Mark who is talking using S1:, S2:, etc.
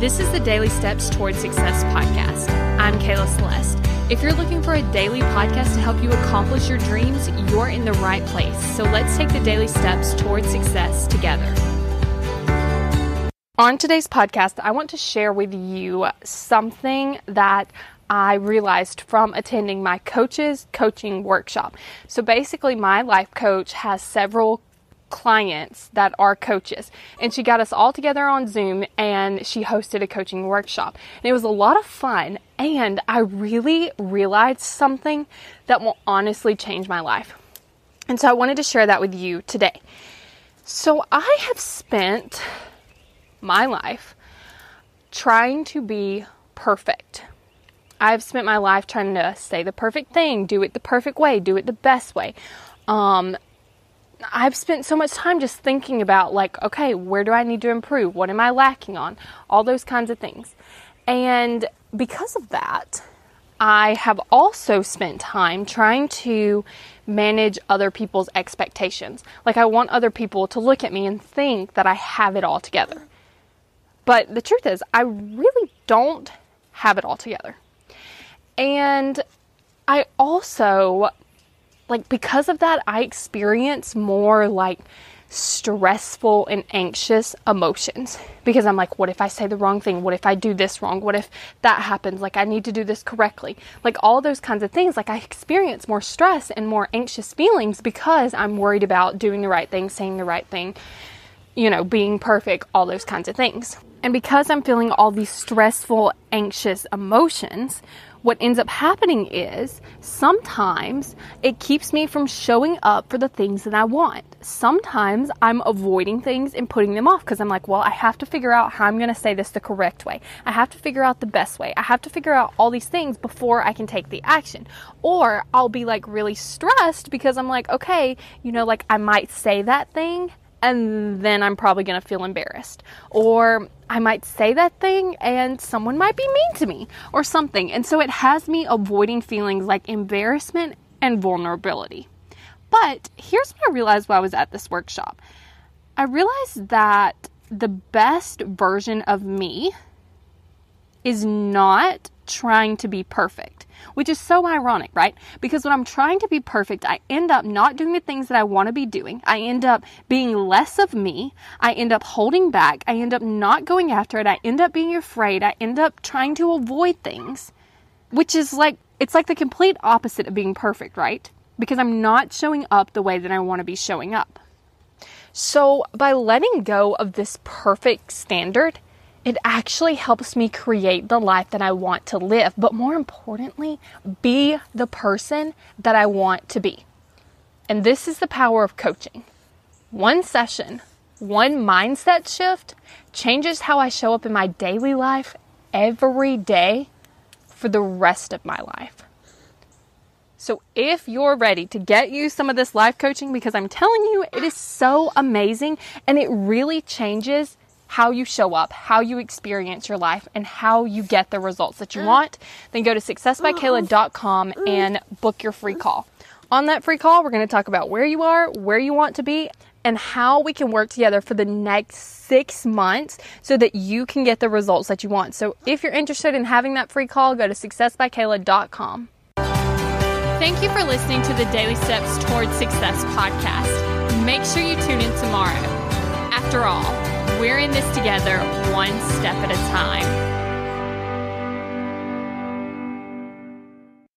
S1: This is the Daily Steps Towards Success podcast. I'm Kayla Celeste. If you're looking for a daily podcast to help you accomplish your dreams, you're in the right place. So let's take the daily steps towards success together. On today's podcast, I want to share with you something that I realized from attending my coach's coaching workshop. So basically, my life coach has several clients that are coaches. And she got us all together on Zoom and she hosted a coaching workshop. And it was a lot of fun. And I really realized something that will honestly change my life. And so I wanted to share that with you today. So I have spent my life trying to be perfect. I've spent my life trying to say the perfect thing, do it the perfect way, do it the best way. Um, I've spent so much time just thinking about, like, okay, where do I need to improve? What am I lacking on? All those kinds of things. And because of that, I have also spent time trying to manage other people's expectations. Like, I want other people to look at me and think that I have it all together. But the truth is, I really don't have it all together. And I also like because of that I experience more like stressful and anxious emotions because I'm like, what if I say the wrong thing? What if I do this wrong? What if that happens? Like, I need to do this correctly. Like, all those kinds of things. Like, I experience more stress and more anxious feelings because I'm worried about doing the right thing, saying the right thing, you know, being perfect, all those kinds of things. And because I'm feeling all these stressful, anxious emotions, what ends up happening is sometimes it keeps me from showing up for the things that I want. Sometimes I'm avoiding things and putting them off because I'm like, well, I have to figure out how I'm going to say this the correct way. I have to figure out the best way. I have to figure out all these things before I can take the action. Or I'll be like really stressed because I'm like, okay, you know, like I might say that thing and then I'm probably going to feel embarrassed. Or I might say that thing and someone might be mean to me or something. And so it has me avoiding feelings like embarrassment and vulnerability. But here's what I realized while I was at this workshop I realized that the best version of me is not trying to be perfect, which is so ironic, right? Because when I'm trying to be perfect, I end up not doing the things that I want to be doing. I end up being less of me. I end up holding back. I end up not going after it. I end up being afraid. I end up trying to avoid things, which is like, it's like the complete opposite of being perfect, right? Because I'm not showing up the way that I want to be showing up. So, by letting go of this perfect standard, it actually helps me create the life that I want to live, but more importantly, be the person that I want to be. And this is the power of coaching. One session, one mindset shift changes how I show up in my daily life every day for the rest of my life. So, if you're ready to get you some of this life coaching, because I'm telling you, it is so amazing and it really changes how you show up, how you experience your life, and how you get the results that you want, then go to successbykayla.com and book your free call. On that free call, we're going to talk about where you are, where you want to be, and how we can work together for the next six months so that you can get the results that you want. So if you're interested in having that free call, go to successbykayla.com. Thank you for listening to the Daily Steps Towards Success podcast. Make sure you tune in tomorrow. After all, we're in this together, one step at a time.